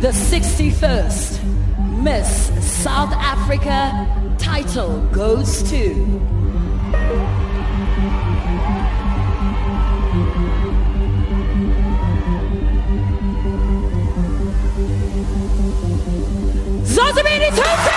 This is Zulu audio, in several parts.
the 61st Miss South Africa title goes to Zozimini Thompson!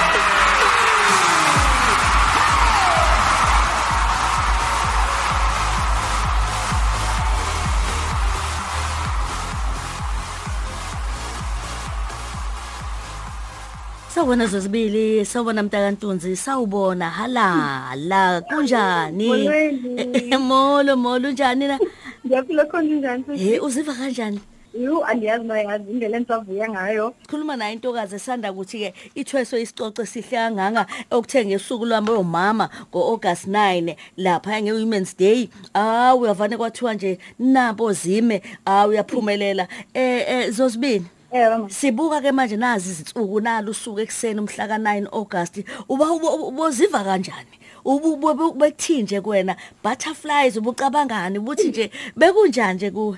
Sawubona zozibili, sawubona mntakantunzi, sawubona halala, kunjani? Molweni. Molo molo unjani na? Ngiyaphila khona njani futhi? Hey uziva kanjani? Yu andiyazi mayazi indlela engisavuya ngayo. Khuluma naye intokazi esanda ukuthi ke ithweso isicoco sihle kangaka okuthenga usuku lwami omama ngoAugust 9 lapha nge Women's Day. Ah uyavane kwathiwa nje nabo zime, ah uyaphumelela. Eh eh zozibini. Eh mama. Sibuka ke manje nazi izinsuku nalo usuku ekseni umhla ka9 August uba ubo- uboziva kanjani ubekuthinje kuwena butterflies ubucabangani ubuthi nje bekunjani nje kuwe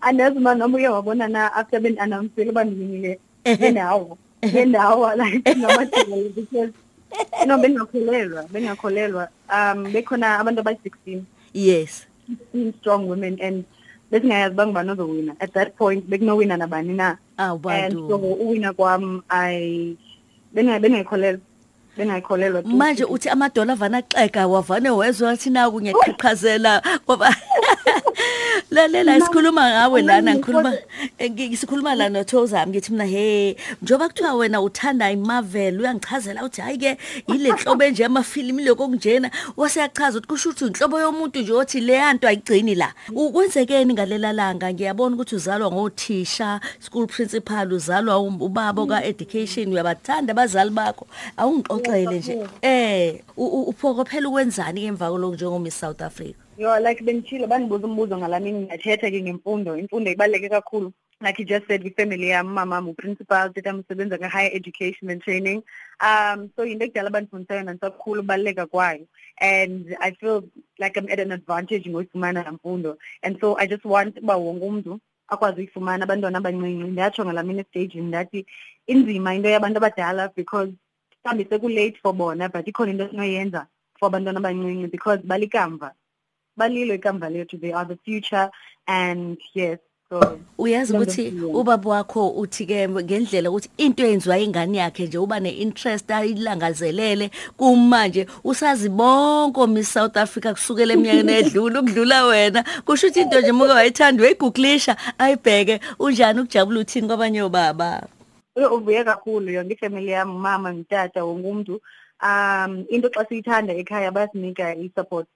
Andazi ma noma uye wabona na after ben announce ukuba ngilinile Ehe. endawo. Endawo like ngamadela because no bengakholelwa bengakholelwa um bekhona abantu abayi16 yes 16 strong women and besingayazi bangibani ozowina at that point bekunowina nabani na and so awubadu uwina kwam i benga bengayikholelwa bengayikholelwa tu. manje uthi amadola avana axeka wavane wezwa wathi naku ngiyaqhaqhazela ngoba lalela sikhuluma ngawe lana ngikhuluma eh, ngi- sikhuluma la noThozami ngithi mina he njoba kuthiwa wena uthanda iMarvel uyangichazela uthi hayi ke ile nhlobo enje amafilimu lokho kunjena waseyachaza ukuthi kusho ukuthi inhlobo yomuntu nje othi le yanto ayigcini la. Ukwenzekeni ngalela langa? Ngiyabona ukuthi uzalwa ngothisha school principal uzalwa um- ubaba ka education uyabathanda abazali bakho. Awungixoxele nje. Eh u- u- uphokophela ukwenzani emva koloko njengo Miss South Africa? Yo like bengitshilo banibuza umbuzo ngalamini ngiyathetha ke ngemfundo. Imfundo ibaleke kakhulu. Like you just said the family yami mama mu principal tata msebenza nge higher education and training. Um so into ekudala banifundisa yona nsakhulu baleka kwayo. And i feel like i'm at an advantage ngoyifumana la mfundo. And so i just want uba wonke umuntu akwazi uyifumana. Abantwana abancinci ndiyatsho ngalamini stage ndathi inzima into yabantu abadala because mhlawumbi seku-late for bona but ikhona into esinoyenza for abantwana abancinci because balikamva balilo ikamva lethu they are the future and yes so uyazi Lolo ukuthi siyena. ubaba wakho uthi ke ngendlela ukuthi into eyenziwa ingane yakhe nje uba neinterest ayilangazelele kumanje usazi bonke Miss South Africa kusukela eminyakeni edlula ukudlula wena. Kusho ukuthi into nje muke wayithanda uyiguglisha ayibheke. Unjani ukujabula uthini kwabanye obaba? Uye uvuye kakhulu yonke ifamily yami umama ngitata wonke umuntu. Um into xa siyithanda ekhaya bayasinika i-support.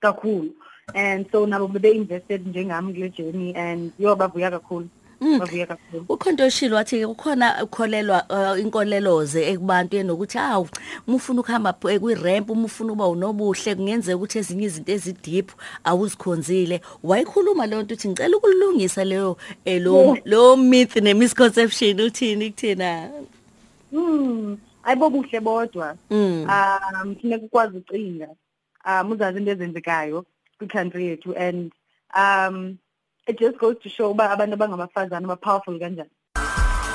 Kakhulu and so nabo bebe-invested njengami kule journey and yo bavuya kakhulu Mm. bavuya kakhulu ukhontoshilo wathi kukhona ukholelwa uh, inkoleloze ekubantwini ukuthi awu umufuna ukuhamba kwi-ramp umufuna uba unobuhle kungenzeka ukuthi ezinye izinto ezidiphu awuzikhonzile wayikhuluma leyo nto uthi ngicela ukulungisa leyo eh, lo lo myth ne-misconception uthini kuthina Hmm, ayibobuhle bodwa. Mm. Um, kufuneka ukwazi ucinga. Um, uzazi into ezenzekayo kwi-country yethu and um it just goes to show uba abantu abangabafazana ba-powerful kanjani.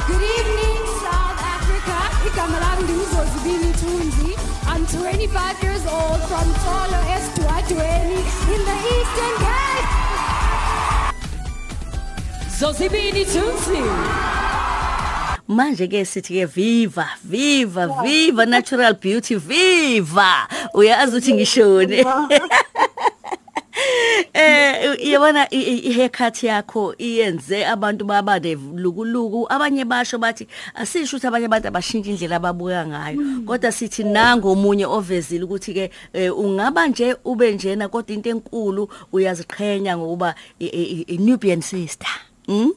Good evening, South Africa. Igama lami nginguzozibili Thunzi. I'm 25 years old from Tolo Estuadweni in the Eastern Cape. Zozibini Thunzi. Manje ke sithi ke viva viva. Viva natural beauty viva. Uyazi ukuthi ngishoni. Eh yabona i- i- i-haircut yakho iyenze abantu baba nelukuluku abanye basho bathi asisho ukuthi abanye abantu abashintsha indlela ababuka ngayo. Kodwa sithi nango omunye ovezile ukuthi ke eh, ungaba nje ube njena kodwa into enkulu uyaziqhenya ngokuba i- i- i- Nubian sister. Mm?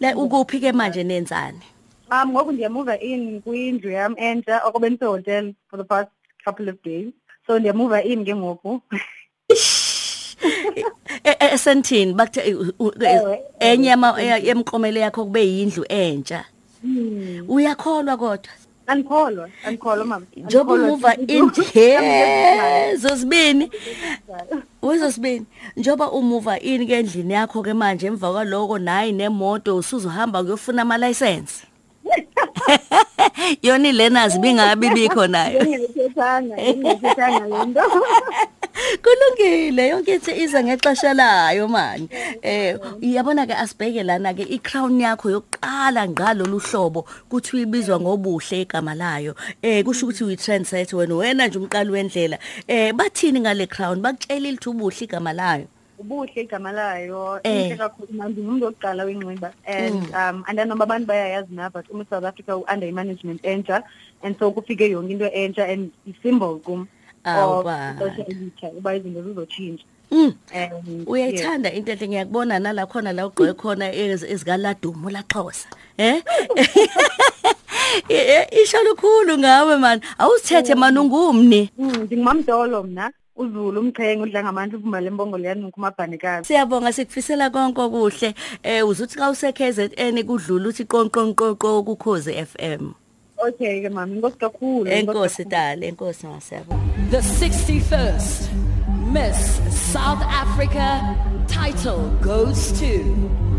La ukuphi ke manje nenzani? Um ngoku ndiyamuva in kwindlu yami entsha okobe hotel for the past couple of days. So ndiyamuva in ke ngoku. E- e- Esentini bakuthe eh, u- Ewe, enye ya- yemqomelo yakho kube yindlu entsha. Hmm. Uyakholwa kodwa. Anikholwa, anikholwa mama. Njoba Anikholwa, umuva I'm just- inje zozibini. wezosibini njoba umuva ini ke endlini yakho ke manje emva kwaloko nayi nemoto usuzohamba kuyofuna ama license yoni lenazi bingabi bikho nayo. Ngiyithethanga ngiyithethanga lento kulungile yonke ithi iza ngexesha layo manje eh uyabona ke asibheke lana ke i-crown yakho yokuqala ngqa lolu hlobo kuthi uyibizwa ngobuhle igama layo. Eh kusho ukuthi uyi-trendset wena wena nje umqali wendlela. Eh bathini ngale crown? Bakutshelile ukuthi ubuhle igama layo. Ubuhle igama layo Eh. inhle kakhulu manje ngumuntu wokuqala wenxiba and um and noma abantu bayayazi na but uma South Africa under management entsha and so kufike yonke into entsha and i-symbol kum Awu of ba. social media uba izinto zizotshintsha Mm. and uyayithanda into enhle ngiyakubona nala khona la ugqoke khona ez- ezikaladumo laxhosa eh Eh, isho lukhulu ngawe man awusithethe man ungumni Mm, ngingumamdolo mna uzulu umchenge udla ngamandla uvumba lembongo leyani ngikhumabhanikazi siyabonga sikufisela konke okuhle. Eh uzuthi xa use KZN kudlula uthi qonqonqoqo kukhoze FM okay ke mami inkosi kakhulu enkosi tala enkosi ngasiyabonga The 61st Miss South Africa title goes to